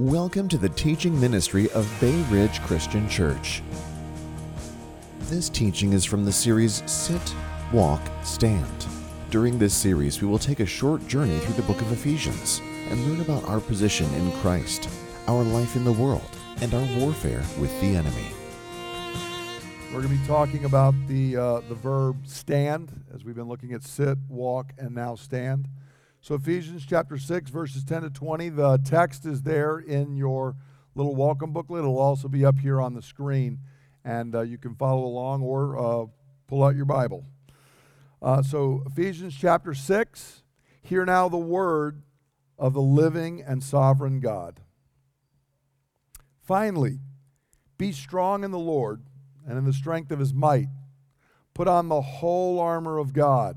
Welcome to the teaching ministry of Bay Ridge Christian Church. This teaching is from the series Sit, Walk, Stand. During this series, we will take a short journey through the book of Ephesians and learn about our position in Christ, our life in the world, and our warfare with the enemy. We're going to be talking about the uh, the verb stand as we've been looking at sit, walk, and now stand. So Ephesians chapter 6 verses 10 to 20, the text is there in your little welcome booklet. It'll also be up here on the screen and uh, you can follow along or uh, pull out your Bible. Uh, so Ephesians chapter 6, hear now the word of the living and sovereign God. Finally, be strong in the Lord and in the strength of his might. Put on the whole armor of God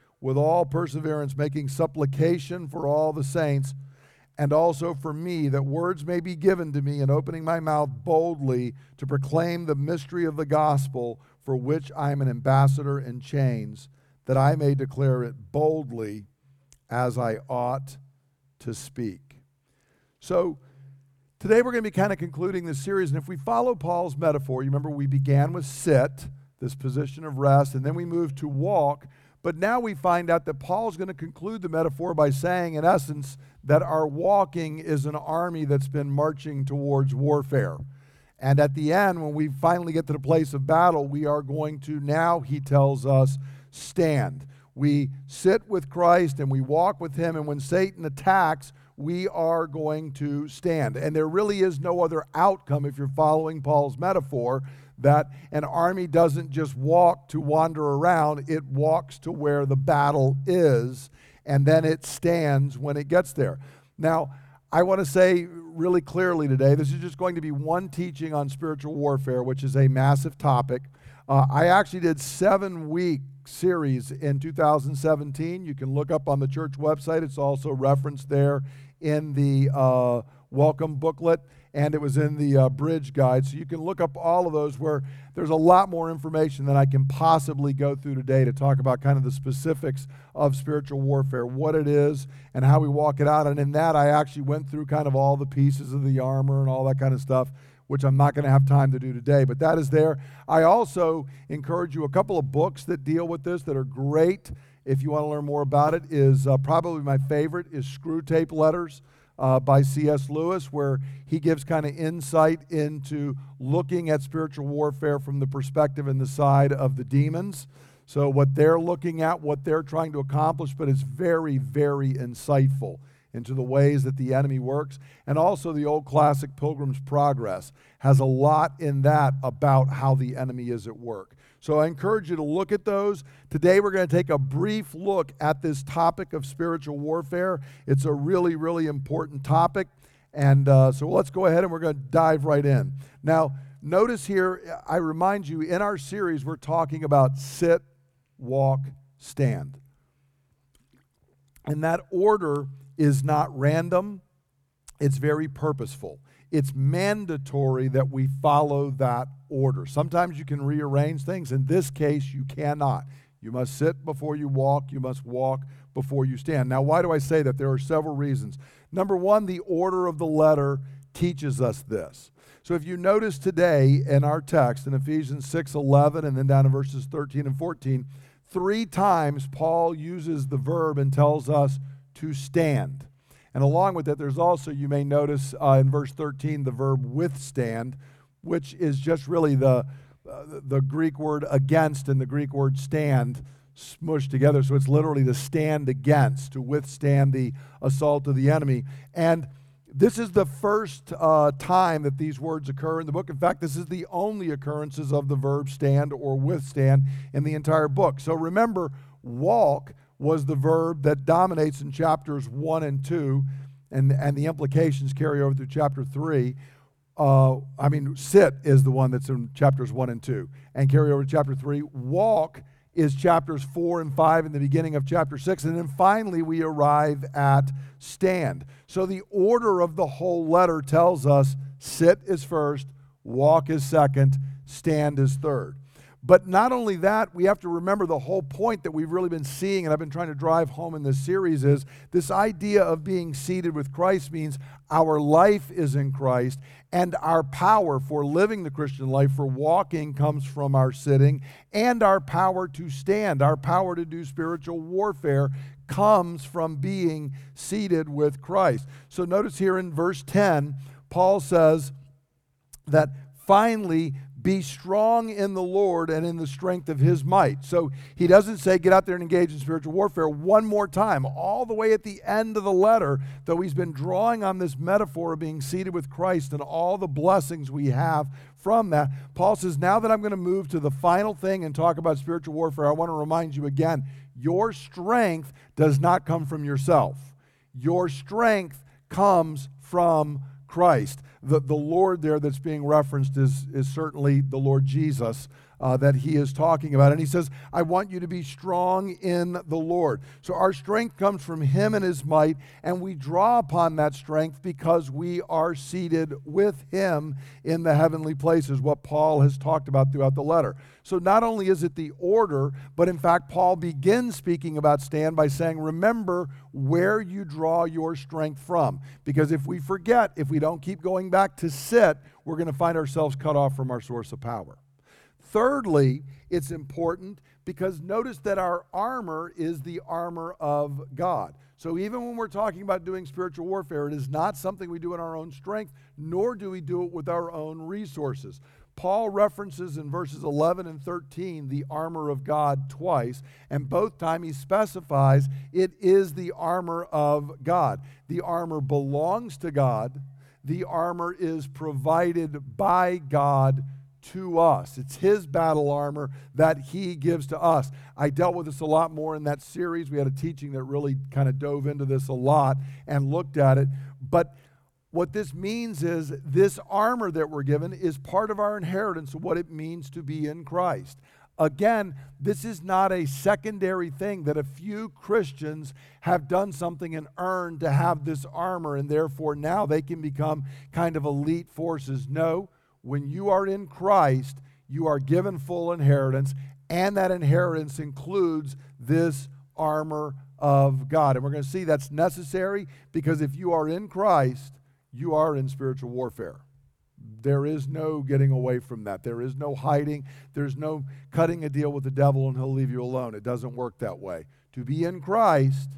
with all perseverance, making supplication for all the saints, and also for me, that words may be given to me in opening my mouth boldly to proclaim the mystery of the gospel, for which I am an ambassador in chains, that I may declare it boldly as I ought to speak. So, today we're going to be kind of concluding this series, and if we follow Paul's metaphor, you remember we began with sit, this position of rest, and then we moved to walk but now we find out that Paul's going to conclude the metaphor by saying, in essence, that our walking is an army that's been marching towards warfare. And at the end, when we finally get to the place of battle, we are going to now, he tells us, stand. We sit with Christ and we walk with him. And when Satan attacks, we are going to stand. And there really is no other outcome if you're following Paul's metaphor that an army doesn't just walk to wander around, it walks to where the battle is, and then it stands when it gets there. Now, I want to say really clearly today this is just going to be one teaching on spiritual warfare, which is a massive topic. Uh, I actually did seven week series in 2017. You can look up on the church website. It's also referenced there in the uh, welcome booklet and it was in the uh, bridge guide. So you can look up all of those where there's a lot more information than I can possibly go through today to talk about kind of the specifics of spiritual warfare, what it is, and how we walk it out. And in that, I actually went through kind of all the pieces of the armor and all that kind of stuff. Which I'm not going to have time to do today, but that is there. I also encourage you a couple of books that deal with this that are great. If you want to learn more about it, is uh, probably my favorite is Screwtape Letters uh, by C.S. Lewis, where he gives kind of insight into looking at spiritual warfare from the perspective and the side of the demons. So, what they're looking at, what they're trying to accomplish, but it's very, very insightful into the ways that the enemy works. And also, the old classic Pilgrim's Progress has a lot in that about how the enemy is at work. So I encourage you to look at those. Today we're going to take a brief look at this topic of spiritual warfare. It's a really, really important topic. And uh, so let's go ahead and we're going to dive right in. Now, notice here, I remind you, in our series, we're talking about sit, walk, stand. And that order is not random, it's very purposeful it's mandatory that we follow that order. Sometimes you can rearrange things. In this case, you cannot. You must sit before you walk, you must walk before you stand. Now, why do I say that? There are several reasons. Number one, the order of the letter teaches us this. So if you notice today in our text in Ephesians 6 11 and then down in verses 13 and 14, three times Paul uses the verb and tells us to stand. And along with that, there's also, you may notice uh, in verse 13, the verb withstand, which is just really the uh, the Greek word against and the Greek word stand smushed together. So it's literally to stand against, to withstand the assault of the enemy. And this is the first uh, time that these words occur in the book. In fact, this is the only occurrences of the verb stand or withstand in the entire book. So remember, walk was the verb that dominates in chapters 1 and 2, and, and the implications carry over through chapter 3. Uh, I mean, sit is the one that's in chapters 1 and 2, and carry over to chapter 3. Walk is chapters 4 and 5 in the beginning of chapter 6. And then finally, we arrive at stand. So the order of the whole letter tells us sit is first, walk is second, stand is third. But not only that, we have to remember the whole point that we've really been seeing, and I've been trying to drive home in this series, is this idea of being seated with Christ means our life is in Christ, and our power for living the Christian life, for walking, comes from our sitting, and our power to stand, our power to do spiritual warfare comes from being seated with Christ. So notice here in verse 10, Paul says that finally be strong in the Lord and in the strength of his might. So he doesn't say get out there and engage in spiritual warfare one more time. All the way at the end of the letter, though he's been drawing on this metaphor of being seated with Christ and all the blessings we have from that, Paul says, now that I'm going to move to the final thing and talk about spiritual warfare, I want to remind you again your strength does not come from yourself, your strength comes from Christ the, the Lord there that's being referenced is, is certainly the Lord Jesus uh, that he is talking about. And he says, I want you to be strong in the Lord. So our strength comes from him and his might, and we draw upon that strength because we are seated with him in the heavenly places, what Paul has talked about throughout the letter. So not only is it the order, but in fact, Paul begins speaking about stand by saying, Remember where you draw your strength from. Because if we forget, if we don't keep going back to sit, we're going to find ourselves cut off from our source of power. Thirdly, it's important because notice that our armor is the armor of God. So even when we're talking about doing spiritual warfare, it is not something we do in our own strength, nor do we do it with our own resources. Paul references in verses 11 and 13 the armor of God twice, and both times he specifies it is the armor of God. The armor belongs to God, the armor is provided by God to us. It's His battle armor that He gives to us. I dealt with this a lot more in that series. We had a teaching that really kind of dove into this a lot and looked at it. But what this means is this armor that we're given is part of our inheritance of what it means to be in Christ. Again, this is not a secondary thing that a few Christians have done something and earned to have this armor, and therefore now they can become kind of elite forces. No, when you are in Christ, you are given full inheritance, and that inheritance includes this armor of God. And we're going to see that's necessary because if you are in Christ, you are in spiritual warfare. There is no getting away from that. There is no hiding. There's no cutting a deal with the devil and he'll leave you alone. It doesn't work that way. To be in Christ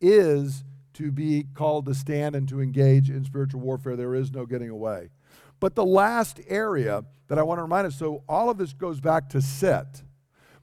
is to be called to stand and to engage in spiritual warfare. There is no getting away. But the last area that I want to remind us so all of this goes back to sit.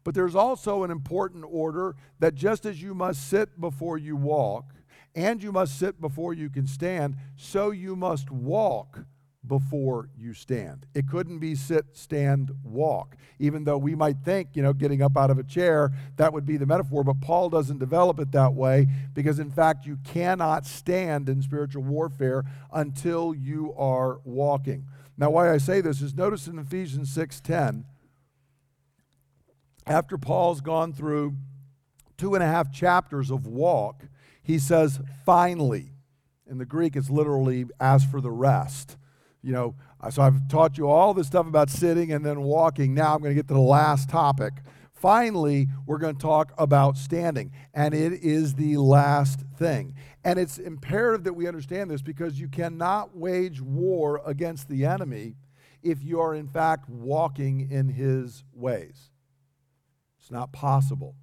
But there's also an important order that just as you must sit before you walk, and you must sit before you can stand, so you must walk before you stand. It couldn't be sit, stand, walk. Even though we might think, you know, getting up out of a chair, that would be the metaphor, but Paul doesn't develop it that way because, in fact, you cannot stand in spiritual warfare until you are walking. Now, why I say this is notice in Ephesians 6:10, after Paul's gone through two and a half chapters of walk, he says, finally. In the Greek, it's literally as for the rest you know, uh, so I've taught you all this stuff about sitting and then walking. Now I'm going to get to the last topic. Finally, we're going to talk about standing, and it is the last thing. And it's imperative that we understand this because you cannot wage war against the enemy if you are, in fact, walking in his ways. It's not possible.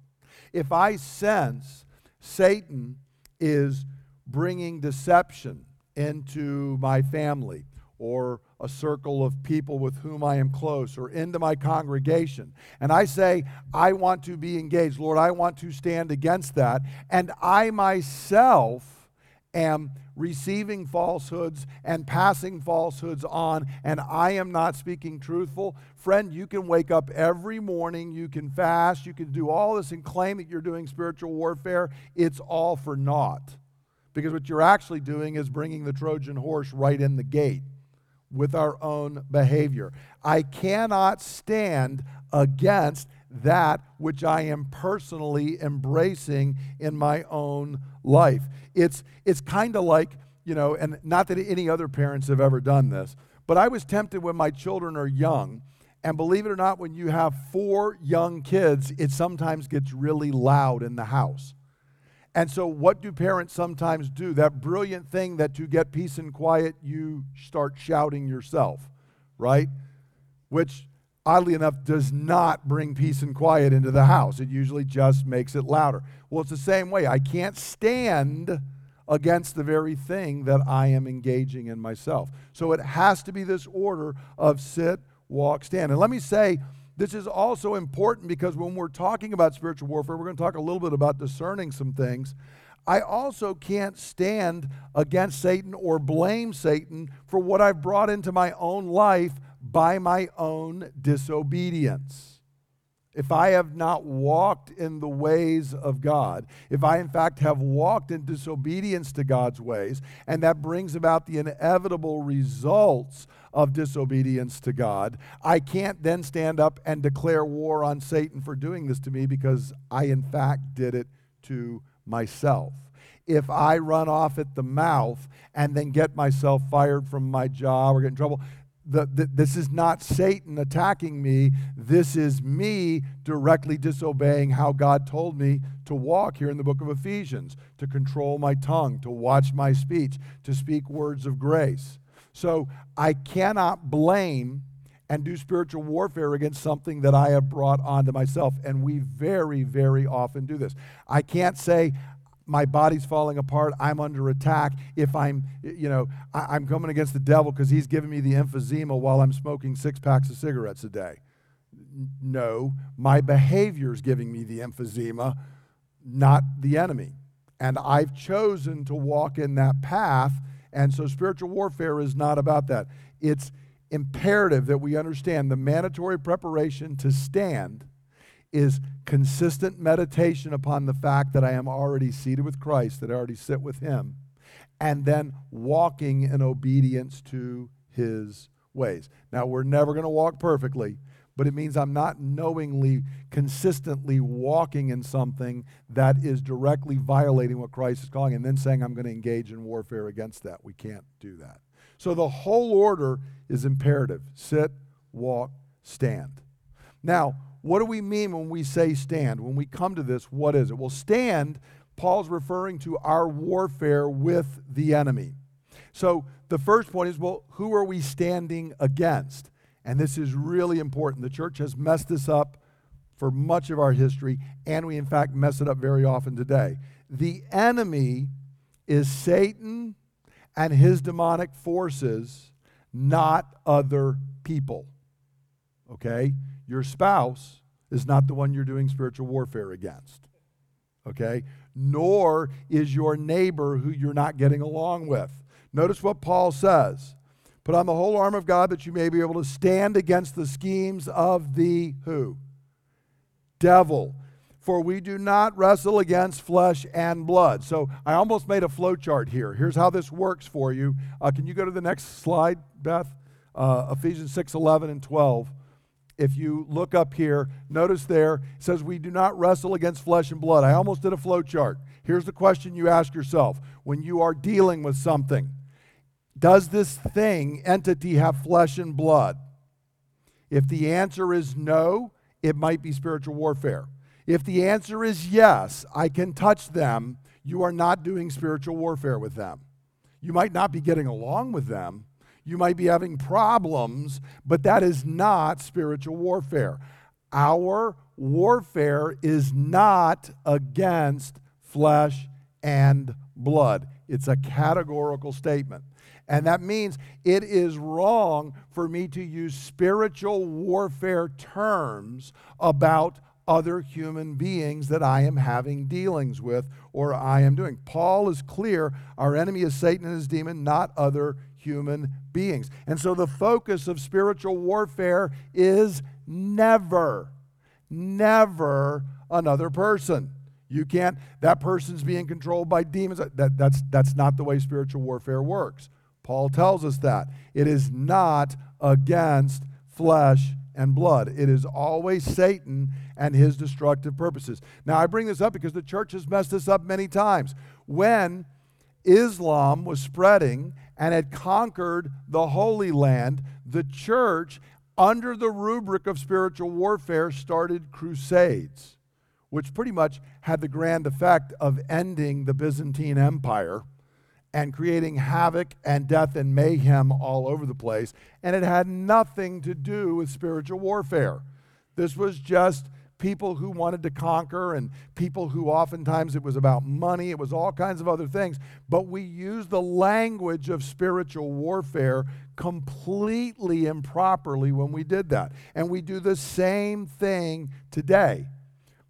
If I sense Satan is bringing deception into my family, or a circle of people with whom I am close or into my congregation. And I say, I want to be engaged. Lord, I want to stand against that. And I myself am receiving falsehoods and passing falsehoods on, and I am not speaking truthful. Friend, you can wake up every morning, you can fast, you can do all this and claim that you're doing spiritual warfare. It's all for naught. Because what you're actually doing is bringing the Trojan horse right in the gate with our own behavior. I cannot stand against that which I am personally embracing in my own life. It's, it's kind of like, you know, and not that any other parents have ever done this, but I was tempted when my children are young. And believe it or not, when you have four young kids, it sometimes gets really loud in the house. And so, what do parents sometimes do? That brilliant thing that to get peace and quiet, you start shouting yourself, right? Which, oddly enough, does not bring peace and quiet into the house. It usually just makes it louder. Well, it's the same way. I can't stand against the very thing that I am engaging in myself. So, it has to be this order of sit, walk, stand. And let me say, this is also important because when we're talking about spiritual warfare, we're going to talk a little bit about discerning some things. I also can't stand against Satan or blame Satan for what I've brought into my own life by my own disobedience. If I have not walked in the ways of God, if I in fact have walked in disobedience to God's ways, and that brings about the inevitable results of disobedience to God, I can't then stand up and declare war on Satan for doing this to me because I, in fact, did it to myself. If I run off at the mouth and then get myself fired from my job or get in trouble, the, the, this is not Satan attacking me. This is me directly disobeying how God told me to walk here in the book of Ephesians, to control my tongue, to watch my speech, to speak words of grace. So I cannot blame and do spiritual warfare against something that I have brought onto myself. And we very, very often do this. I can't say, my body's falling apart, I'm under attack. If I'm, you know, I, am coming against the devil because he's giving me the emphysema while I'm smoking six packs of cigarettes a day. No, my behavior is giving me the emphysema, not the enemy. And I've chosen to walk in that path and so spiritual warfare is not about that. It's imperative that we understand the mandatory preparation to stand is consistent meditation upon the fact that I am already seated with Christ, that I already sit with Him, and then walking in obedience to His ways. Now, we're never going to walk perfectly, but it means I'm not knowingly, consistently walking in something that is directly violating what Christ is calling and then saying I'm going to engage in warfare against that. We can't do that. So the whole order is imperative sit, walk, stand. Now, what do we mean when we say stand? When we come to this, what is it? Well, stand, Paul's referring to our warfare with the enemy. So the first point is well, who are we standing against? And this is really important. The church has messed this up for much of our history, and we, in fact, mess it up very often today. The enemy is Satan and his demonic forces, not other people. Okay? Your spouse is not the one you're doing spiritual warfare against. Okay? Nor is your neighbor who you're not getting along with. Notice what Paul says. Put on the whole arm of God that you may be able to stand against the schemes of the who? Devil. For we do not wrestle against flesh and blood. So I almost made a flow chart here. Here's how this works for you. Uh, can you go to the next slide, Beth? Uh, Ephesians 6 11 and 12 if you look up here, notice there it says we do not wrestle against flesh and blood. I almost did a flow chart. Here's the question you ask yourself when you are dealing with something. Does this thing, entity, have flesh and blood? If the answer is no, it might be spiritual warfare. If the answer is yes, I can touch them, you are not doing spiritual warfare with them. You might not be getting along with them, you might be having problems, but that is not spiritual warfare. Our warfare is not against flesh and blood, it's a categorical statement. And that means it is wrong for me to use spiritual warfare terms about other human beings that I am having dealings with or I am doing. Paul is clear our enemy is Satan and his demon, not other human beings. And so the focus of spiritual warfare is never, never another person. You can't, that person's being controlled by demons. That, that's, that's not the way spiritual warfare works. Paul tells us that. It is not against flesh and blood. It is always Satan and his destructive purposes. Now, I bring this up because the church has messed this up many times. When Islam was spreading and had conquered the Holy Land, the church, under the rubric of spiritual warfare, started crusades, which pretty much had the grand effect of ending the Byzantine Empire and creating havoc and death and mayhem all over the place. And it had nothing to do with spiritual warfare. This was just people who wanted to conquer and people who oftentimes it was about money, it was all kinds of other things. But we use the language of spiritual warfare completely improperly when we did that. And we do the same thing today.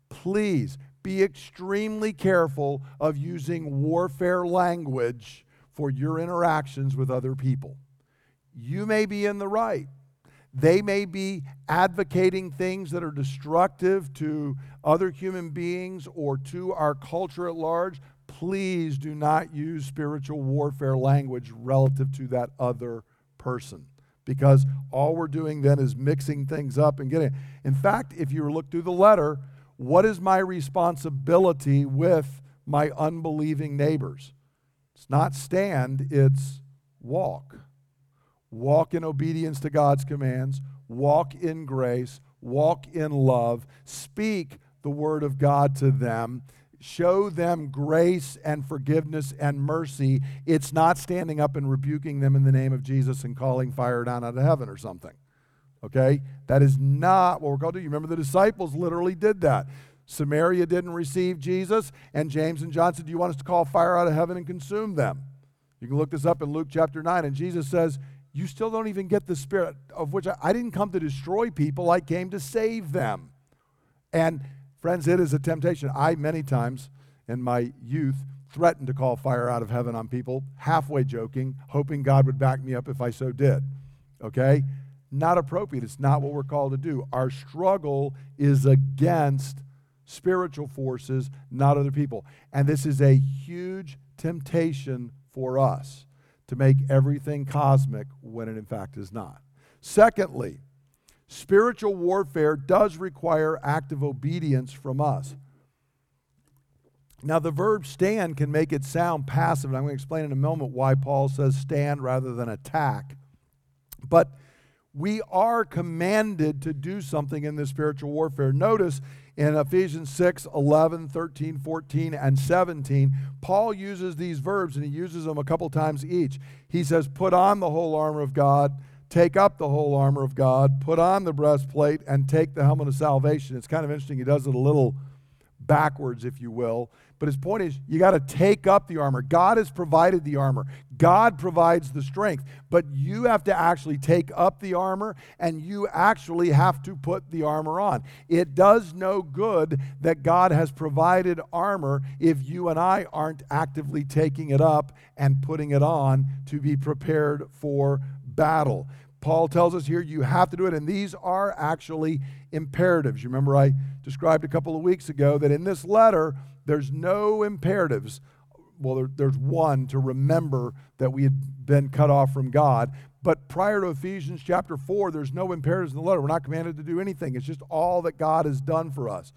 Please be extremely careful of using warfare language for your interactions with other people. You may be in the right. They may be advocating things that are destructive to other human beings or to our culture at large. Please do not use spiritual warfare language relative to that other person because all we're doing then is mixing things up and getting. In fact, if you look through the letter, what is my responsibility with my unbelieving neighbors? It's not stand, it's walk. Walk in obedience to God's commands, walk in grace, walk in love, speak the word of God to them, show them grace and forgiveness and mercy. It's not standing up and rebuking them in the name of Jesus and calling fire down out of heaven or something. Okay? That is not what we're called to do. You remember the disciples literally did that. Samaria didn't receive Jesus, and James and John said, Do you want us to call fire out of heaven and consume them? You can look this up in Luke chapter 9, and Jesus says, You still don't even get the spirit of which I, I didn't come to destroy people, I came to save them. And friends, it is a temptation. I, many times in my youth, threatened to call fire out of heaven on people, halfway joking, hoping God would back me up if I so did. Okay? Not appropriate. It's not what we're called to do. Our struggle is against spiritual forces, not other people. And this is a huge temptation for us to make everything cosmic when it in fact is not. Secondly, spiritual warfare does require active obedience from us. Now, the verb stand can make it sound passive, and I'm going to explain in a moment why Paul says stand rather than attack. But we are commanded to do something in this spiritual warfare. Notice in Ephesians 6, 11, 13, 14, and 17, Paul uses these verbs and he uses them a couple times each. He says, Put on the whole armor of God, take up the whole armor of God, put on the breastplate, and take the helmet of salvation. It's kind of interesting. He does it a little backwards, if you will. But his point is, you got to take up the armor. God has provided the armor, God provides the strength, but you have to actually take up the armor and you actually have to put the armor on. It does no good that God has provided armor if you and I aren't actively taking it up and putting it on to be prepared for battle. Paul tells us here you have to do it, and these are actually imperatives. You remember I described a couple of weeks ago that in this letter, there's no imperatives. Well, there, there's one to remember that we had been cut off from God. But prior to Ephesians chapter 4, there's no imperatives in the letter. We're not commanded to do anything, it's just all that God has done for us.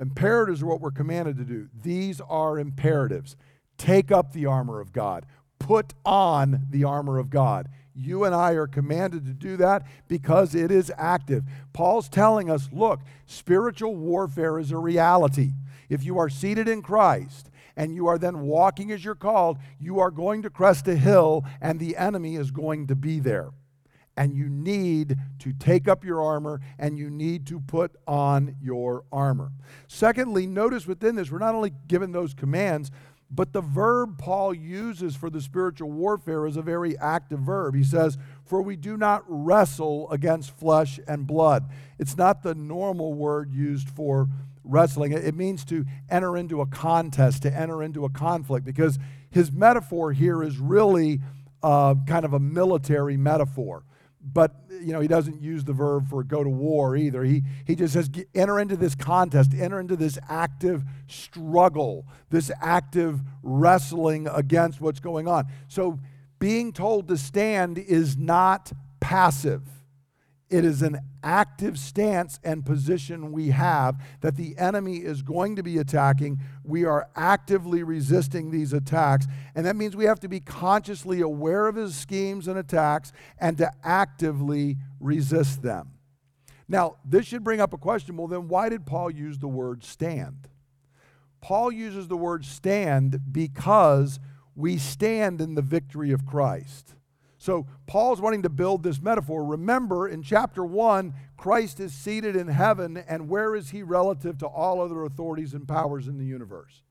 Imperatives are what we're commanded to do. These are imperatives. Take up the armor of God, put on the armor of God. You and I are commanded to do that because it is active. Paul's telling us look, spiritual warfare is a reality. If you are seated in Christ and you are then walking as you're called, you are going to crest a hill and the enemy is going to be there. And you need to take up your armor and you need to put on your armor. Secondly, notice within this, we're not only given those commands, But the verb Paul uses for the spiritual warfare is a very active verb. He says, For we do not wrestle against flesh and blood. It's not the normal word used for wrestling, it means to enter into a contest, to enter into a conflict, because his metaphor here is really uh, kind of a military metaphor. But you know he doesn't use the verb for go to war either. He, he just says enter into this contest enter into this active struggle this active wrestling against what's going on. So being told to stand is not passive it is an active stance and position we have that the enemy is going to be attacking. We are actively resisting these attacks. And that means we have to be consciously aware of his schemes and attacks and to actively resist them. Now, this should bring up a question well, then why did Paul use the word stand? Paul uses the word stand because we stand in the victory of Christ. So Paul's wanting to build this metaphor. Remember, in chapter 1, Christ is seated in heaven, and where is he relative to all other authorities and powers in the universe?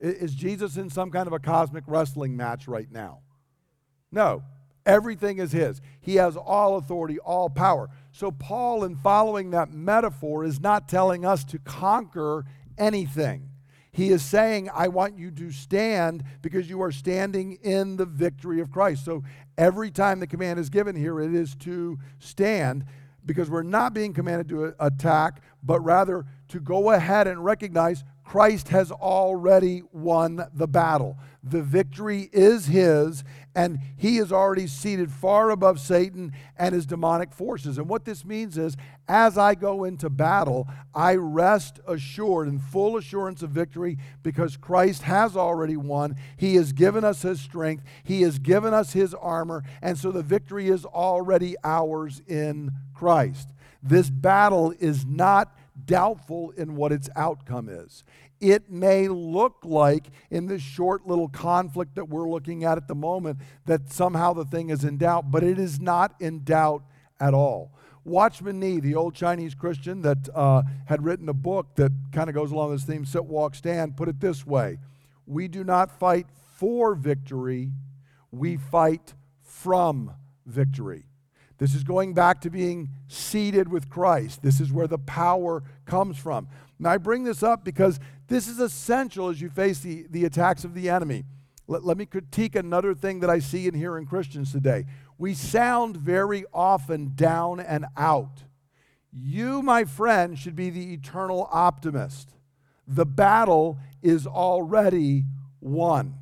Is Jesus in some kind of a cosmic wrestling match right now? No. Everything is his. He has all authority, all power. So, Paul, in following that metaphor, is not telling us to conquer anything. He is saying, I want you to stand because you are standing in the victory of Christ. So every time the command is given here, it is to stand because we're not being commanded to attack, but rather to go ahead and recognize Christ has already won the battle. The victory is his, and he is already seated far above Satan and his demonic forces. And what this means is, as I go into battle, I rest assured in full assurance of victory because Christ has already won. He has given us his strength, he has given us his armor, and so the victory is already ours in Christ. This battle is not doubtful in what its outcome is. It may look like, in this short little conflict that we're looking at at the moment, that somehow the thing is in doubt, but it is not in doubt at all. Watchman Nee, the old Chinese Christian that uh, had written a book that kind of goes along this theme, Sit, Walk, Stand, put it this way We do not fight for victory, we fight from victory. This is going back to being seated with Christ. This is where the power comes from. Now, I bring this up because this is essential as you face the, the attacks of the enemy. Let, let me critique another thing that I see and hear in Christians today. We sound very often down and out. You, my friend, should be the eternal optimist. The battle is already won.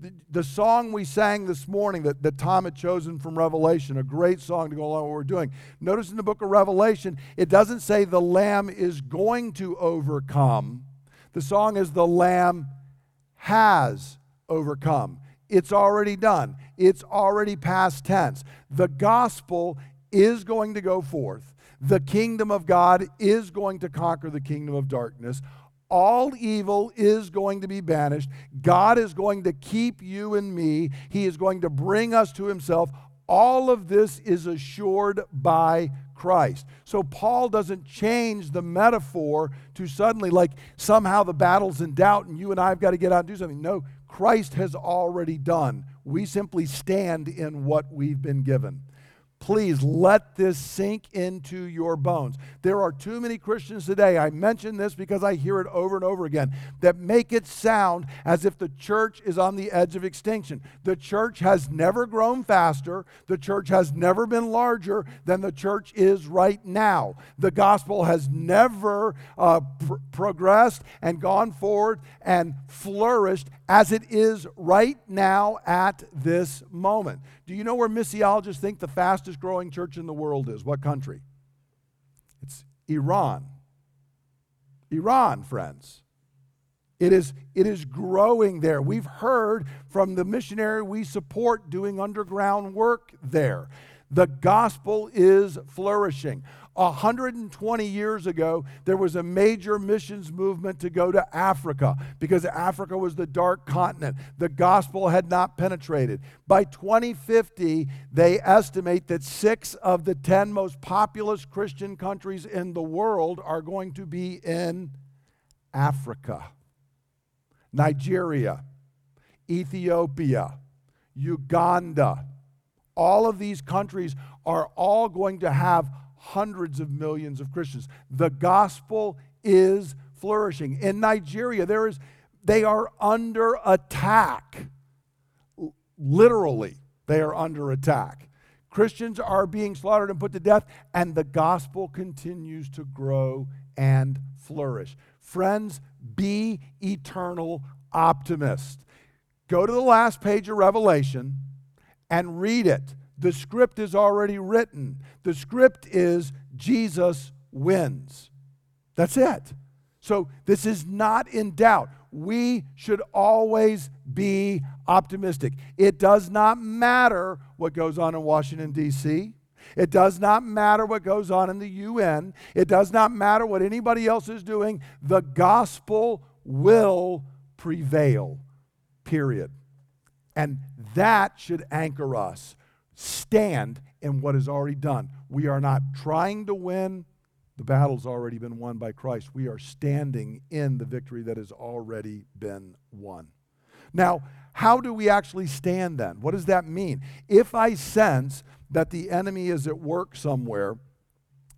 The, the, song we sang this morning that, that Tom had chosen from Revelation, a great song to go along with what we're doing. Notice in the book of Revelation, it doesn't say the Lamb is going to overcome. The song is the Lamb has overcome. It's already done, it's already past tense. The gospel is going to go forth. The kingdom of God is going to conquer the kingdom of darkness all evil is going to be banished. God is going to keep you and me. He is going to bring us to Himself. All of this is assured by Christ. So Paul doesn't change the metaphor to suddenly like somehow the battle's in doubt and you and I have got to get out and do something. No, Christ has already done. We simply stand in what we've been given. Please let this sink into your bones. There are too many Christians today, I mention this because I hear it over and over again, that make it sound as if the church is on the edge of extinction. The church has never grown faster, the church has never been larger than the church is right now. The gospel has never uh, pr- progressed and gone forward and flourished as it is right now at this moment. Do you know where missiologists think the fastest growing church in the world is? What country? It's Iran. Iran, friends. It is, it is growing there. We've heard from the missionary we support doing underground work there. The gospel is flourishing. 120 years ago, there was a major missions movement to go to Africa because Africa was the dark continent. The gospel had not penetrated. By 2050, they estimate that six of the 10 most populous Christian countries in the world are going to be in Africa. Nigeria, Ethiopia, Uganda. All of these countries are all going to have hundreds of millions of Christians. The gospel is flourishing. In Nigeria, there is they are under attack. Literally, they are under attack. Christians are being slaughtered and put to death, and the gospel continues to grow and flourish. Friends, be eternal optimists. Go to the last page of Revelation and read it. The script is already written. The script is Jesus wins. That's it. So this is not in doubt. We should always be optimistic. It does not matter what goes on in Washington, D.C. It does not matter what goes on in the UN. It does not matter what anybody else is doing. The gospel will prevail, period. And that should anchor us. Stand in what is already done. We are not trying to win. The battle's already been won by Christ. We are standing in the victory that has already been won. Now, how do we actually stand then? What does that mean? If I sense that the enemy is at work somewhere,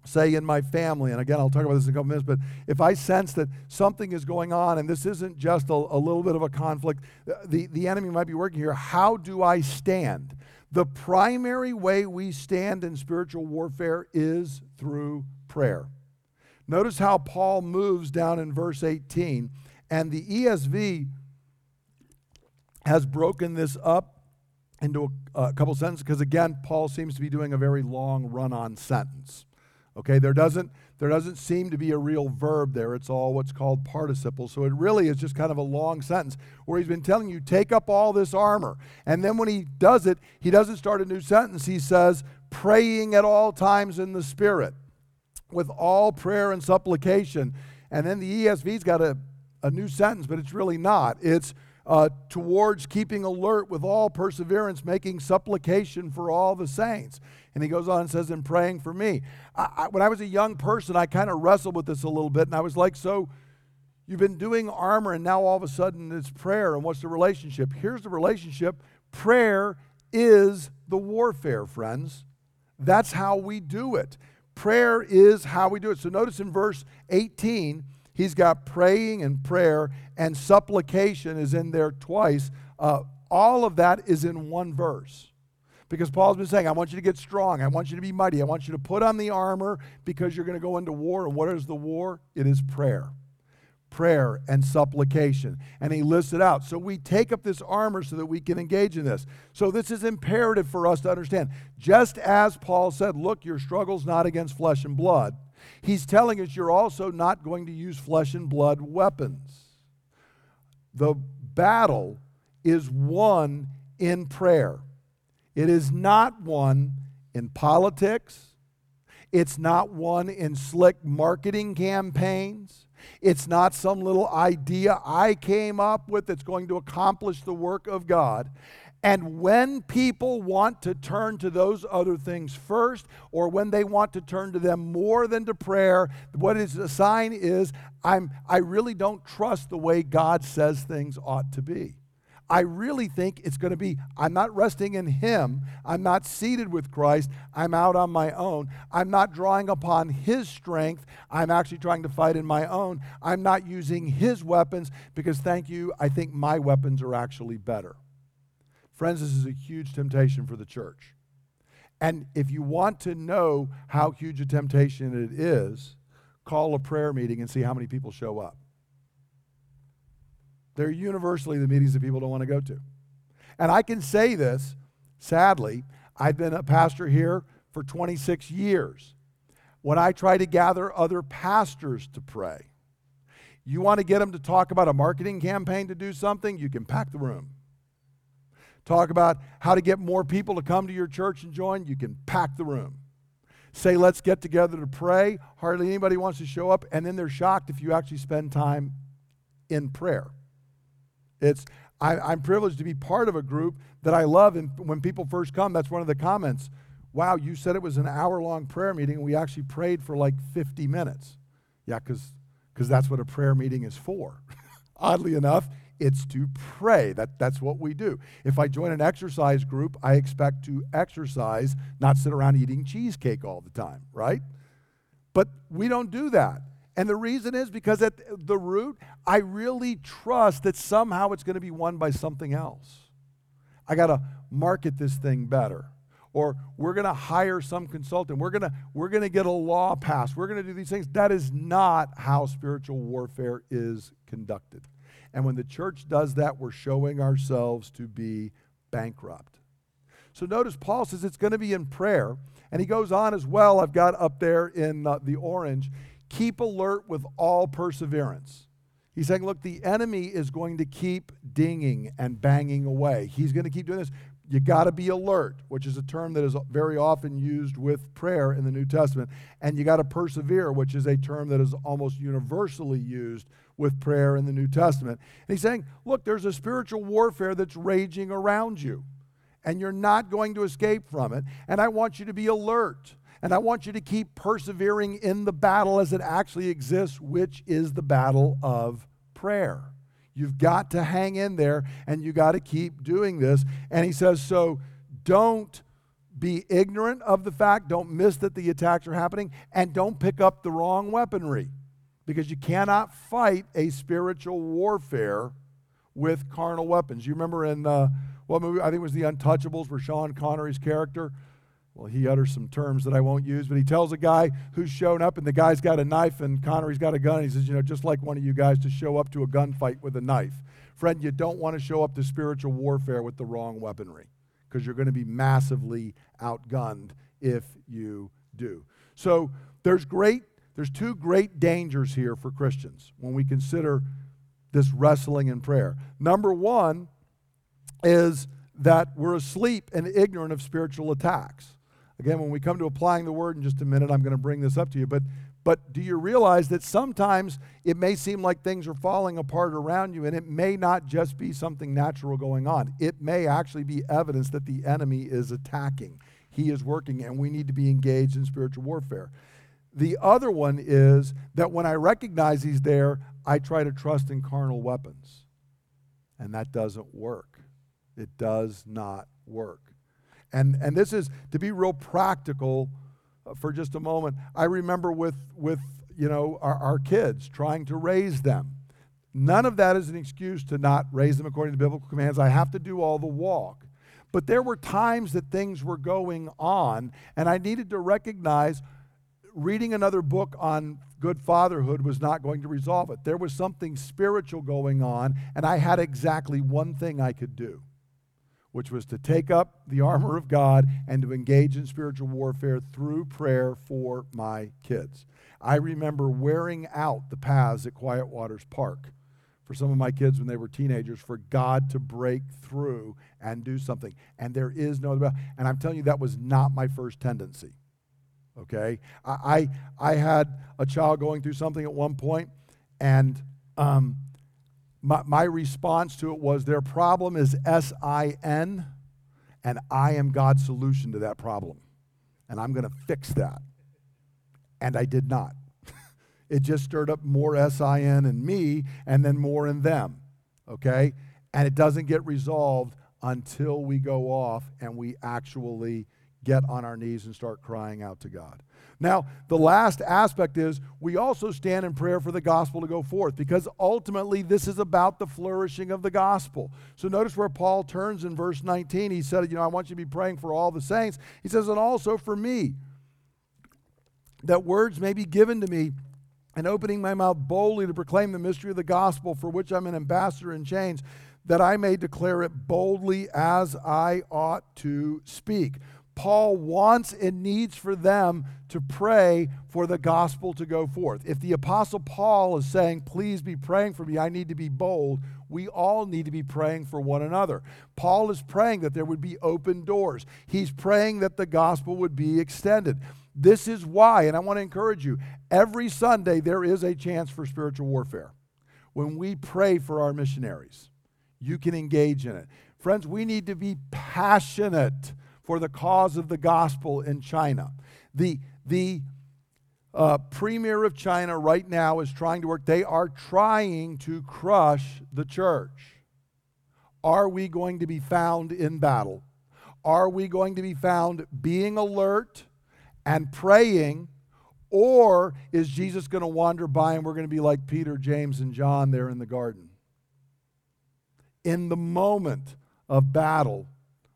say in my family, and again, I'll talk about this in a couple minutes, but if I sense that something is going on and this isn't just a, a little bit of a conflict, the, the enemy might be working here, how do I stand? The primary way we stand in spiritual warfare is through prayer. Notice how Paul moves down in verse 18, and the ESV has broken this up into a, a couple sentences because, again, Paul seems to be doing a very long run on sentence. Okay, there doesn't, there doesn't seem to be a real verb there. It's all what's called participle. So it really is just kind of a long sentence where he's been telling you, take up all this armor. And then when he does it, he doesn't start a new sentence. He says, praying at all times in the Spirit with all prayer and supplication. And then the ESV's got a, a new sentence, but it's really not. It's uh, towards keeping alert with all perseverance, making supplication for all the saints. And he goes on and says, and praying for me. I, I, when I was a young person, I kind of wrestled with this a little bit, and I was like, so you've been doing armor, and now all of a sudden it's prayer, and what's the relationship? Here's the relationship prayer is the warfare, friends. That's how we do it. Prayer is how we do it. So notice in verse 18, He's got praying and prayer, and supplication is in there twice. Uh, all of that is in one verse. Because Paul's been saying, I want you to get strong. I want you to be mighty. I want you to put on the armor because you're going to go into war. And what is the war? It is prayer. Prayer and supplication. And he lists it out. So we take up this armor so that we can engage in this. So this is imperative for us to understand. Just as Paul said, look, your struggle's not against flesh and blood He's telling us you're also not going to use flesh and blood weapons. The battle is won in prayer. It is not won in politics. It's not won in slick marketing campaigns. It's not some little idea I came up with that's going to accomplish the work of God. And when people want to turn to those other things first, or when they want to turn to them more than to prayer, what is a sign is I'm, I really don't trust the way God says things ought to be. I really think it's going to be I'm not resting in Him. I'm not seated with Christ. I'm out on my own. I'm not drawing upon His strength. I'm actually trying to fight in my own. I'm not using His weapons because, thank you, I think my weapons are actually better. Friends, this is a huge temptation for the church. And if you want to know how huge a temptation it is, call a prayer meeting and see how many people show up. They're universally the meetings that people don't want to go to. And I can say this, sadly, I've been a pastor here for 26 years. When I try to gather other pastors to pray, you want to get them to talk about a marketing campaign to do something, you can pack the room talk about how to get more people to come to your church and join, you can pack the room. Say, let's get together to pray. Hardly anybody wants to show up, and then they're shocked if you actually spend time in prayer. It's I, am privileged to be part of a group that I love, and when people first come, that's one of the comments. Wow, you said it was an hour-long prayer meeting, and we actually prayed for like 50 minutes. Yeah, because that's what a prayer meeting is for. Oddly enough, It's to pray. That, that's what we do. If I join an exercise group, I expect to exercise, not sit around eating cheesecake all the time, right? But we don't do that. And the reason is because at the root, I really trust that somehow it's going to be won by something else. I got to market this thing better. Or we're going to hire some consultant. We're going to we're going to get a law passed. We're going to do these things. That is not how spiritual warfare is conducted. And when the church does that, we're showing ourselves to be bankrupt. So notice Paul says it's going to be in prayer. And he goes on as well. I've got up there in uh, the orange keep alert with all perseverance. He's saying, look, the enemy is going to keep dinging and banging away. He's going to keep doing this. You got to be alert, which is a term that is very often used with prayer in the New Testament. And you got to persevere, which is a term that is almost universally used with prayer in the New Testament. And he's saying, look, there's a spiritual warfare that's raging around you, and you're not going to escape from it. And I want you to be alert. And I want you to keep persevering in the battle as it actually exists, which is the battle of prayer. You've got to hang in there and you got to keep doing this. And he says, so don't be ignorant of the fact, don't miss that the attacks are happening, and don't pick up the wrong weaponry because you cannot fight a spiritual warfare with carnal weapons. You remember in uh, what movie? I think it was The Untouchables, where Sean Connery's character well, he utters some terms that I won't use, but he tells a guy who's shown up, and the guy's got a knife, and Connery's got a gun. he says, You know, just like one of you guys to show up to a gunfight with a knife. Friend, you don't want to show up to spiritual warfare with the wrong weaponry because you're going to be massively outgunned if you do. So there's great, there's two great dangers here for Christians when we consider this wrestling in prayer. Number one is that we're asleep and ignorant of spiritual attacks. Again, when we come to applying the word in just a minute, I'm going to bring this up to you. But, but do you realize that sometimes it may seem like things are falling apart around you, and it may not just be something natural going on? It may actually be evidence that the enemy is attacking. He is working, and we need to be engaged in spiritual warfare. The other one is that when I recognize he's there, I try to trust in carnal weapons. And that doesn't work. It does not work. And, and this is to be real practical uh, for just a moment. I remember with, with you know, our, our kids trying to raise them. None of that is an excuse to not raise them according to biblical commands. I have to do all the walk. But there were times that things were going on, and I needed to recognize reading another book on good fatherhood was not going to resolve it. There was something spiritual going on, and I had exactly one thing I could do which was to take up the armor of God and to engage in spiritual warfare through prayer for my kids. I remember wearing out the paths at Quiet Waters Park for some of my kids when they were teenagers for God to break through and do something. And there is no other. And I'm telling you, that was not my first tendency. Okay? I, I, I had a child going through something at one point, and um, my, my response to it was their problem is S I N, and I am God's solution to that problem. And I'm going to fix that. And I did not. it just stirred up more S I N in me and then more in them. Okay? And it doesn't get resolved until we go off and we actually get on our knees and start crying out to God. Now, the last aspect is we also stand in prayer for the gospel to go forth because ultimately this is about the flourishing of the gospel. So notice where Paul turns in verse 19. He said, You know, I want you to be praying for all the saints. He says, And also for me, that words may be given to me and opening my mouth boldly to proclaim the mystery of the gospel for which I'm an ambassador in chains, that I may declare it boldly as I ought to speak. Paul wants and needs for them to pray for the gospel to go forth. If the Apostle Paul is saying, Please be praying for me, I need to be bold, we all need to be praying for one another. Paul is praying that there would be open doors, he's praying that the gospel would be extended. This is why, and I want to encourage you, every Sunday there is a chance for spiritual warfare. When we pray for our missionaries, you can engage in it. Friends, we need to be passionate for the cause of the gospel in China. The, the uh, premier of China right now is trying to work, they are trying to crush the church. Are we going to be found in battle? Are we going to be found being alert and praying? Or is Jesus going to wander by and we're going to be like Peter, James, and John there in the garden? In the moment of battle,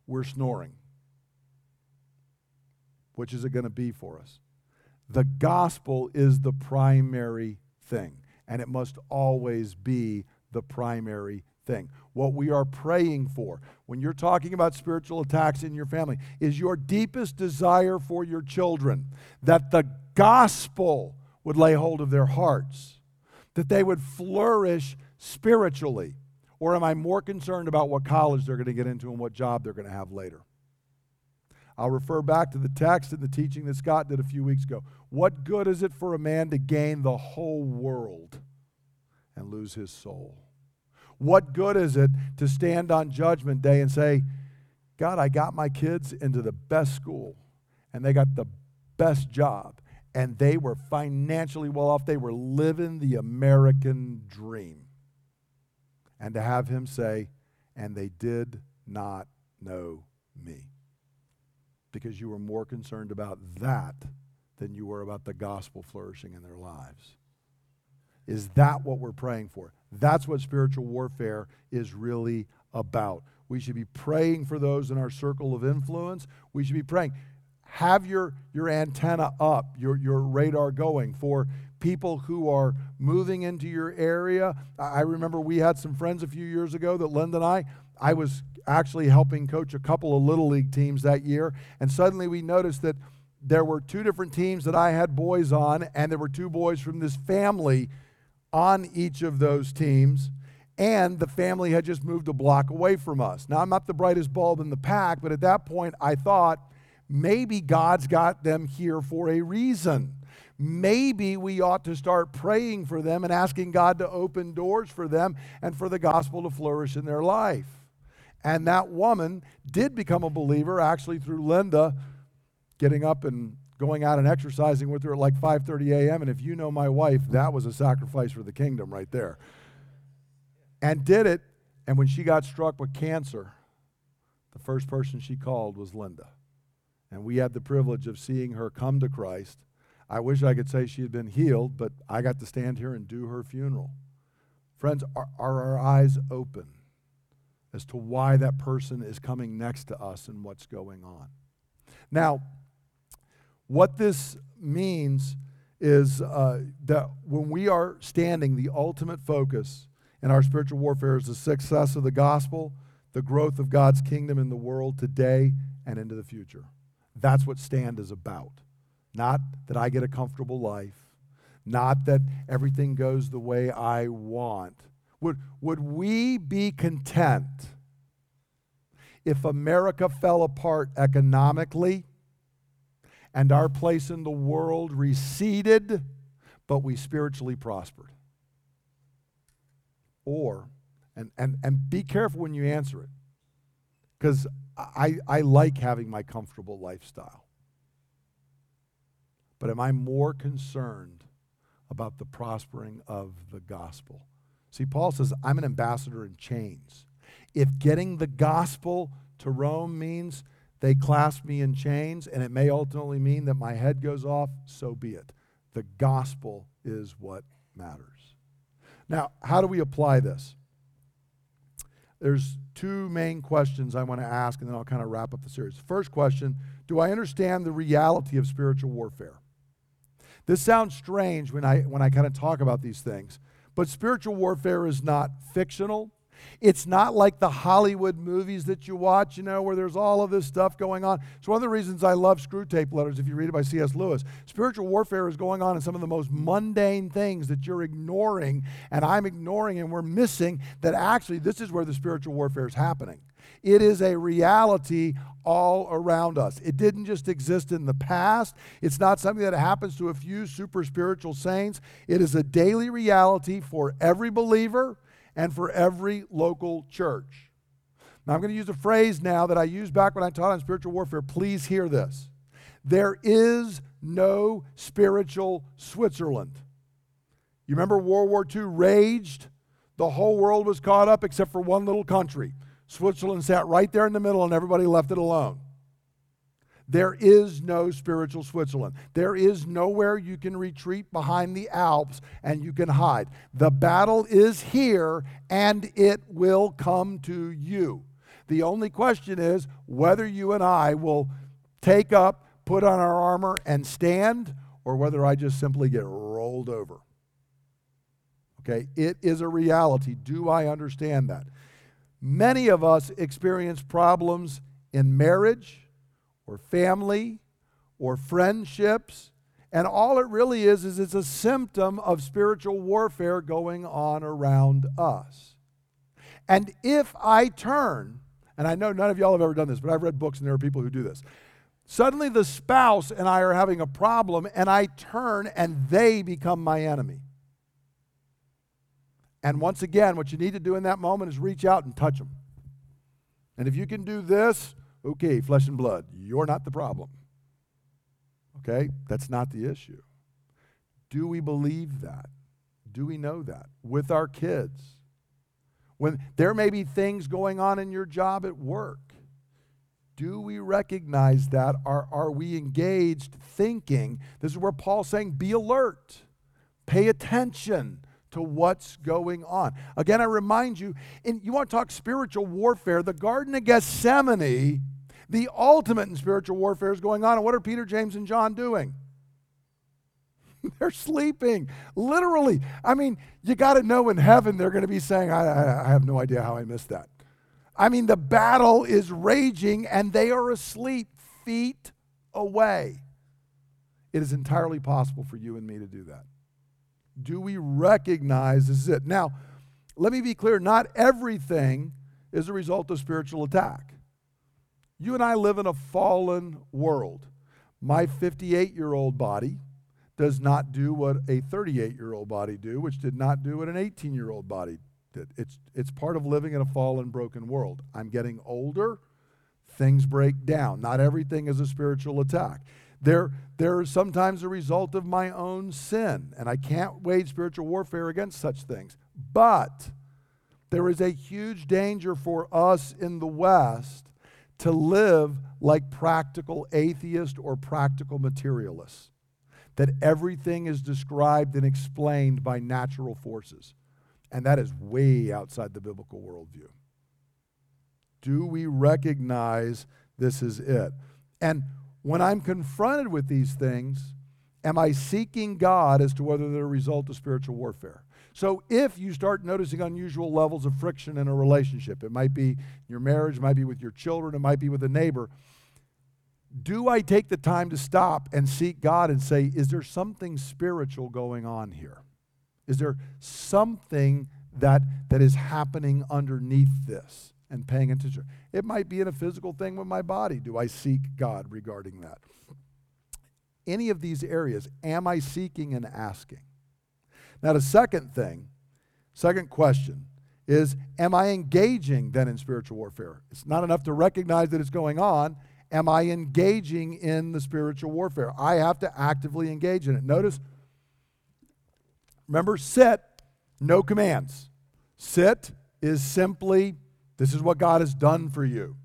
we're snoring. Which is it going to be for us? The gospel is the primary thing, and it must always be the primary thing. What we are praying for when you're talking about spiritual attacks in your family is your deepest desire for your children that the gospel would lay hold of their hearts, that they would flourish spiritually. Or am I more concerned about what college they're going to get into and what job they're going to have later? I'll refer back to the text and the teaching that Scott did a few weeks ago. What good is it for a man to gain the whole world and lose his soul? What good is it to stand on Judgment Day and say, God, I got my kids into the best school and they got the best job and they were financially well off. They were living the American dream. And to have him say, and they did not know me. Because you were more concerned about that than you were about the gospel flourishing in their lives. Is that what we're praying for? That's what spiritual warfare is really about. We should be praying for those in our circle of influence. We should be praying. Have your, your antenna up, your, your radar going for people who are moving into your area. I remember we had some friends a few years ago that Linda and I, I was actually helping coach a couple of little league teams that year, and suddenly we noticed that there were two different teams that I had boys on, and there were two boys from this family on each of those teams, and the family had just moved a block away from us. Now, I'm not the brightest bulb in the pack, but at that point, I thought maybe God's got them here for a reason. Maybe we ought to start praying for them and asking God to open doors for them and for the gospel to flourish in their life. And that woman did become a believer actually through Linda getting up and going out and exercising with her at like 5:30 a.m. and if you know my wife, that was a sacrifice for the kingdom right there. And did it and when she got struck with cancer, the first person she called was Linda. And we had the privilege of seeing her come to Christ. I wish I could say she had been healed, but I got to stand here and do her funeral. Friends, are, are our eyes open as to why that person is coming next to us and what's going on? Now, what this means is uh, that when we are standing, the ultimate focus in our spiritual warfare is the success of the gospel, the growth of God's kingdom in the world today and into the future. That's what stand is about. Not that I get a comfortable life, not that everything goes the way I want. Would, would we be content if America fell apart economically? and our place in the world receded, but we spiritually prospered? Or, and, and, and be careful when you answer it, because I, I like having my comfortable lifestyle. But am I more concerned about the prospering of the gospel? See, Paul says, I'm an ambassador in chains. If getting the gospel to Rome means they clasp me in chains, and it may ultimately mean that my head goes off, so be it. The gospel is what matters. Now, how do we apply this? There's two main questions I want to ask, and then I'll kind of wrap up the series. First question Do I understand the reality of spiritual warfare? This sounds strange when I, when I kind of talk about these things, but spiritual warfare is not fictional, it's not like the Hollywood movies that you watch, you know, where there's all of this stuff going on. It's one of the reasons I love Screwtape Letters, if you read it by C.S. Lewis. Spiritual warfare is going on in some of the most mundane things that you're ignoring, and I'm ignoring, and we're missing that actually this is where the spiritual warfare is happening. It is a reality all around us. It didn't just exist in the past. It's not something that happens to a few super spiritual saints. It is a daily reality for every believer and for every local church. Now, I'm going to use a phrase now that I used back when I taught on spiritual warfare. Please hear this. There is no spiritual Switzerland. You remember World War II raged? The whole world was caught up except for one little country. Switzerland sat right there in the middle and everybody left it alone. There is no spiritual Switzerland. There is nowhere you can retreat behind the Alps and you can hide. The battle is here and it will come to you. The only question is whether you and I will take up, put on our armor, and stand, or whether I just simply get rolled over. Okay, it is a reality. Do I understand that? Many of us experience problems in marriage or family or friendships. And all it really is, is it's a symptom of spiritual warfare going on around us. And if I turn, and I know none of y'all have ever done this, but I've read books and there are people who do this. Suddenly the spouse and I are having a problem, and I turn and they become my enemy. And once again, what you need to do in that moment is reach out and touch them. And if you can do this, okay, flesh and blood, you're not the problem. Okay? That's not the issue. Do we believe that? Do we know that? With our kids. When there may be things going on in your job at work, do we recognize that? Are, are we engaged thinking? This is where Paul's saying, be alert, pay attention to what's going on. Again, I remind you, and you want to talk spiritual warfare, the Garden of Gethsemane the ultimate in spiritual warfare is going on. And what are Peter, James, and John doing? they're sleeping, literally. I mean, you got to know in heaven they're going to be saying, I, I, I have no idea how I missed that. I mean, the battle is raging and they are asleep feet away. It is entirely possible for you and me to do that. Do we recognize this is it? Now, let me be clear not everything is a result of spiritual attack. You and I live in a fallen world. My 58 year old body does not do what a 38 year old body do, which did not do what an 18 year old body did. It's, it's part of living in a fallen, broken world. I'm getting older, things break down. Not everything is a spiritual attack. There is sometimes a result of my own sin, and I can't wage spiritual warfare against such things. But there is a huge danger for us in the West to live like practical atheists or practical materialists, that everything is described and explained by natural forces. And that is way outside the biblical worldview. Do we recognize this is it? And when I'm confronted with these things, am I seeking God as to whether they're a result of spiritual warfare? So if you start noticing unusual levels of friction in a relationship, it might be your marriage, it might be with your children, it might be with a neighbor. Do I take the time to stop and seek God and say, is there something spiritual going on here? Is there something that, that is happening underneath this and paying attention? It might be in a physical thing with my body. Do I seek God regarding that? Any of these areas, am I seeking and asking? Now, the second thing, second question is Am I engaging then in spiritual warfare? It's not enough to recognize that it's going on. Am I engaging in the spiritual warfare? I have to actively engage in it. Notice, remember, sit, no commands. Sit is simply, this is what God has done for you.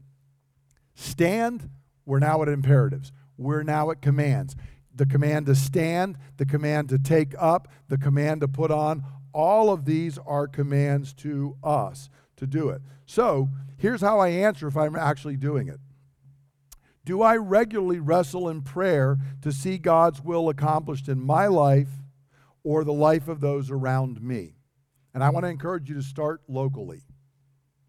Stand, we're now at imperatives. We're now at commands the command to stand, the command to take up, the command to put on. All of these are commands to us to do it. So here's how I answer if I'm actually doing it. Do I regularly wrestle in prayer to see God's will accomplished in my life or the life of those around me? And I want to encourage you to start locally,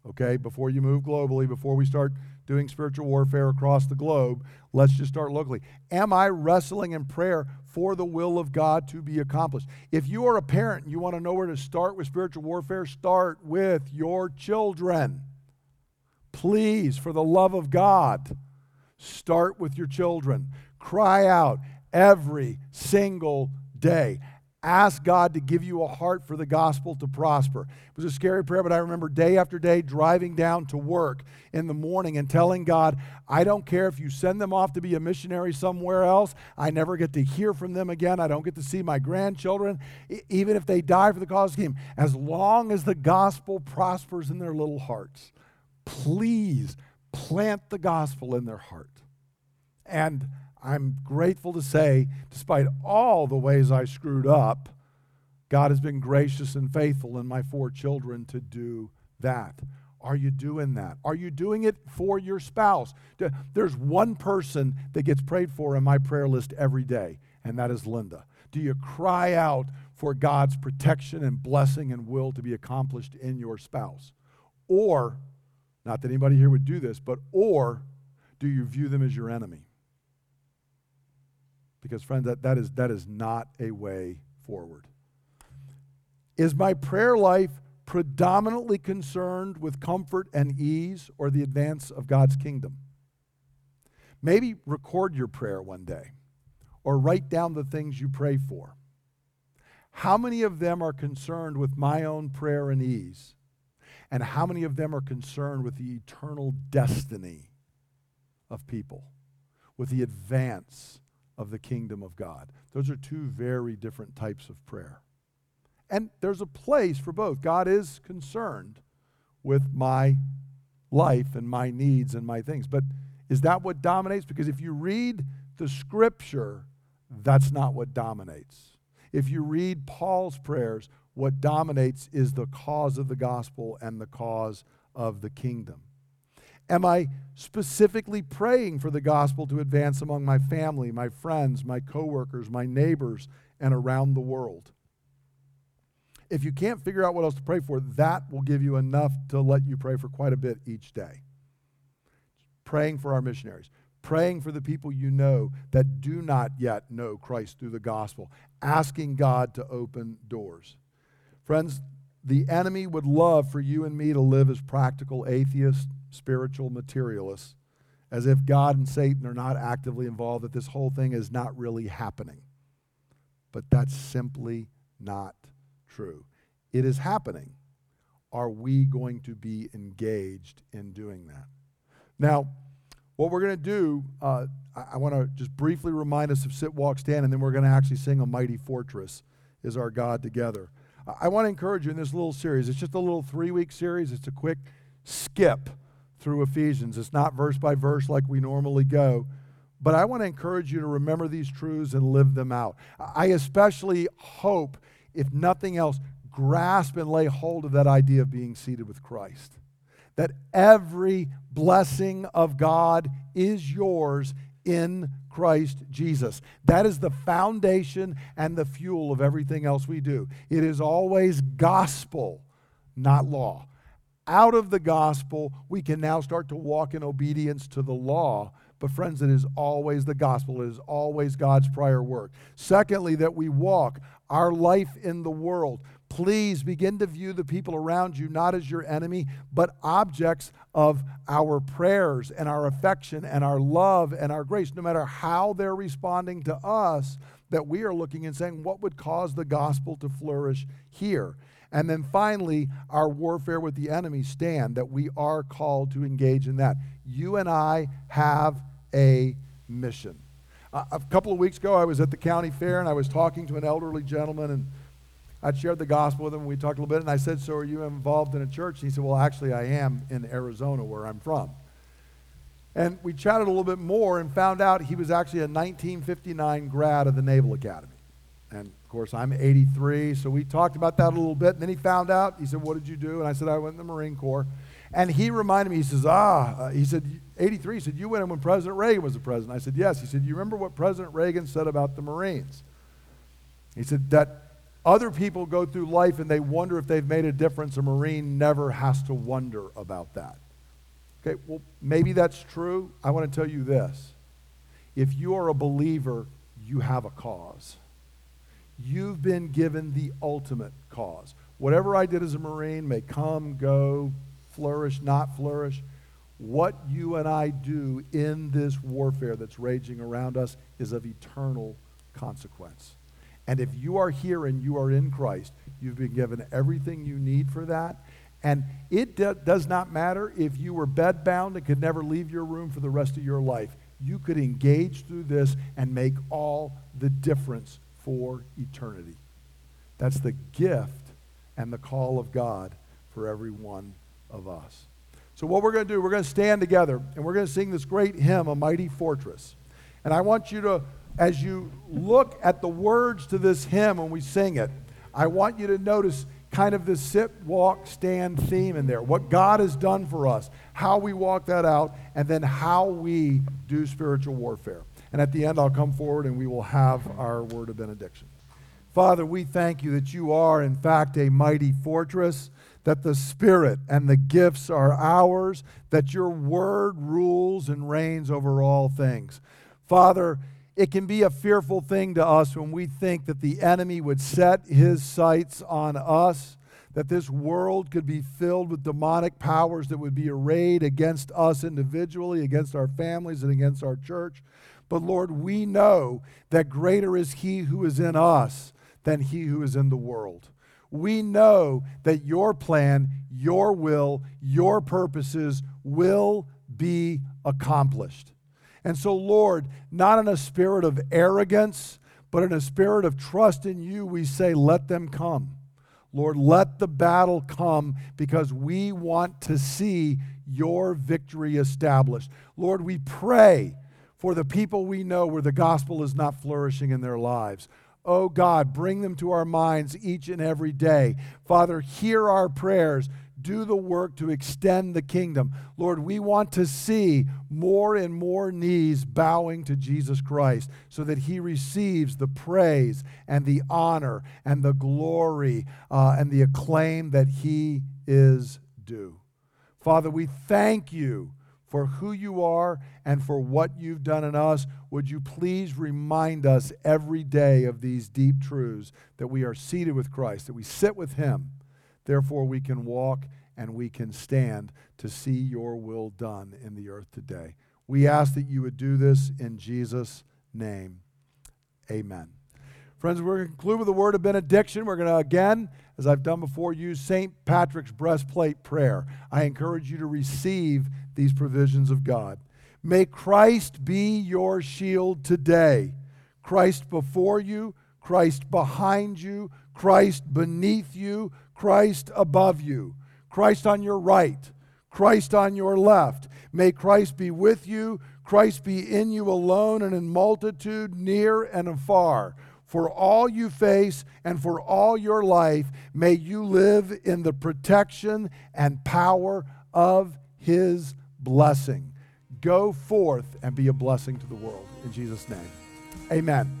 okay, before you move globally, before we start doing spiritual warfare across the globe. Let's just start locally. Am I wrestling in prayer for the will of God to be accomplished? If you are a parent and you want to know where to start with spiritual warfare, start with your children. Please, for the love of God, start with your children. Cry out every single day. Ask God to give you a heart for the gospel to prosper. It was a scary prayer, but I remember day after day driving down to work in the morning and telling God, I don't care if you send them off to be a missionary somewhere else. I never get to hear from them again. I don't get to see my grandchildren, even if they die for the cause of the kingdom. As long as the gospel prospers in their little hearts, please plant the gospel in their heart. And I'm grateful to say, despite all the ways I screwed up, God has been gracious and faithful in my four children to do that. Are you doing that? Are you doing it for your spouse? There's one person that gets prayed for in my prayer list every day, and that is Linda. Do you cry out for God's protection and blessing and will to be accomplished in your spouse? Or, not that anybody here would do this, but or do you view them as your enemy? Because, friends, that, that, is, that is not a way forward. Is my prayer life predominantly concerned with comfort and ease or the advance of God's kingdom? Maybe record your prayer one day or write down the things you pray for. How many of them are concerned with my own prayer and ease? And how many of them are concerned with the eternal destiny of people, with the advance of the kingdom of God? Those are two very different types of prayer. And there's a place for both. God is concerned with my life and my needs and my things. But is that what dominates? Because if you read the scripture, that's not what dominates. If you read Paul's prayers, what dominates is the cause of the gospel and the cause of the kingdom. Am I specifically praying for the gospel to advance among my family, my friends, my coworkers, my neighbors, and around the world? If you can't figure out what else to pray for, that will give you enough to let you pray for quite a bit each day. Praying for our missionaries, praying for the people you know that do not yet know Christ through the gospel, asking God to open doors. Friends, the enemy would love for you and me to live as practical atheists, spiritual materialists, as if God and Satan are not actively involved, that this whole thing is not really happening. But that's simply not true. It is happening. Are we going to be engaged in doing that? Now, what we're going to do, uh, I, I want to just briefly remind us of Sit, Walk, Stand, and then we're going to actually sing A Mighty Fortress is Our God Together. I, want to encourage you in this little series. It's just a little three week series, it's a quick skip through Ephesians. It's not verse by verse like we normally go. But I want to encourage you to remember these truths and live them out. I especially hope, if nothing else, grasp and lay hold of that idea of being seated with Christ that every blessing of God is yours in Christ Jesus. That is the foundation and the fuel of everything else we do. It is always gospel, not law. Out of the gospel, we can now start to walk in obedience to the law. But, friends, it is always the gospel. It is always God's prior work. Secondly, that we walk our life in the world please begin to view the people around you not as your enemy, but objects of our prayers and our affection and our love and our grace, no matter how they're responding to us, that we are looking and saying, what would cause the gospel to flourish here? And then finally, our warfare with the enemy stand, that we are called to engage in that. You and I have a mission. Uh, a couple of weeks ago, I was at the county fair and I was talking to an elderly gentleman, and I'd shared the gospel with him, we talked a little bit, and I said, So are you involved in a church? And he said, Well, actually, I am in Arizona, where I'm from. And we chatted a little bit more and found out he was actually a 1959 grad of the Naval Academy. And of course, I'm 83, so we talked about that a little bit. And then he found out, he said, What did you do? And I said, I went in the Marine Corps. And he reminded me, he says, Ah, uh, he said, 83, he said, You went in when President Reagan was the president. I said, Yes. He said, You remember what President Reagan said about the Marines? He said, That other people go through life and they wonder if they've made a difference. A Marine never has to wonder about that. Okay, well, maybe that's true. I want to tell you this. If you are a believer, you have a cause. You've been given the ultimate cause. Whatever I did as a Marine may come, go, flourish, not flourish. What you and I do in this warfare that's raging around us is of eternal consequence. And if you are here and you are in Christ, you've been given everything you need for that. And it do, does not matter if you were bedbound and could never leave your room for the rest of your life. You could engage through this and make all the difference for eternity. That's the gift and the call of God for every one of us. So, what we're going to do, we're going to stand together and we're going to sing this great hymn, A Mighty Fortress. And I want you to, as you look at the words to this hymn when we sing it, I want you to notice kind of the sit, walk, stand theme in there. What God has done for us, how we walk that out, and then how we do spiritual warfare. And at the end, I'll come forward and we will have our word of benediction. Father, we thank you that you are, in fact, a mighty fortress, that the Spirit and the gifts are ours, that your word rules and reigns over all things. Father, it can be a fearful thing to us when we think that the enemy would set his sights on us, that this world could be filled with demonic powers that would be arrayed against us individually, against our families, and against our church. But Lord, we know that greater is he who is in us than he who is in the world. We know that your plan, your will, your purposes will be accomplished. And so, Lord, not in a spirit of arrogance, but in a spirit of trust in you, we say, let them come. Lord, let the battle come because we want to see your victory established. Lord, we pray for the people we know where the gospel is not flourishing in their lives. Oh God, bring them to our minds each and every day. Father, hear our prayers. Do the work to extend the kingdom. Lord, we want to see more and more knees bowing to Jesus Christ so that he receives the praise and the honor and the glory uh, and the acclaim that he is due. Father, we thank you for who you are and for what you've done in us. Would you please remind us every day of these deep truths that we are seated with Christ, that we sit with Him. Therefore, we can walk and we can stand to see your will done in the earth today. We ask that you would do this in Jesus' name. Amen. Friends, we're going to conclude with a word of benediction. We're going to, again, as I've done before, use St. Patrick's breastplate prayer. I encourage you to receive these provisions of God. May Christ be your shield today. Christ before you, Christ behind you, Christ beneath you, Christ above you, Christ on your right, Christ on your left. May Christ be with you, Christ be in you alone and in multitude, near and afar. For all you face and for all your life, may you live in the protection and power of His blessing. Go forth and be a blessing to the world. In Jesus' name. Amen.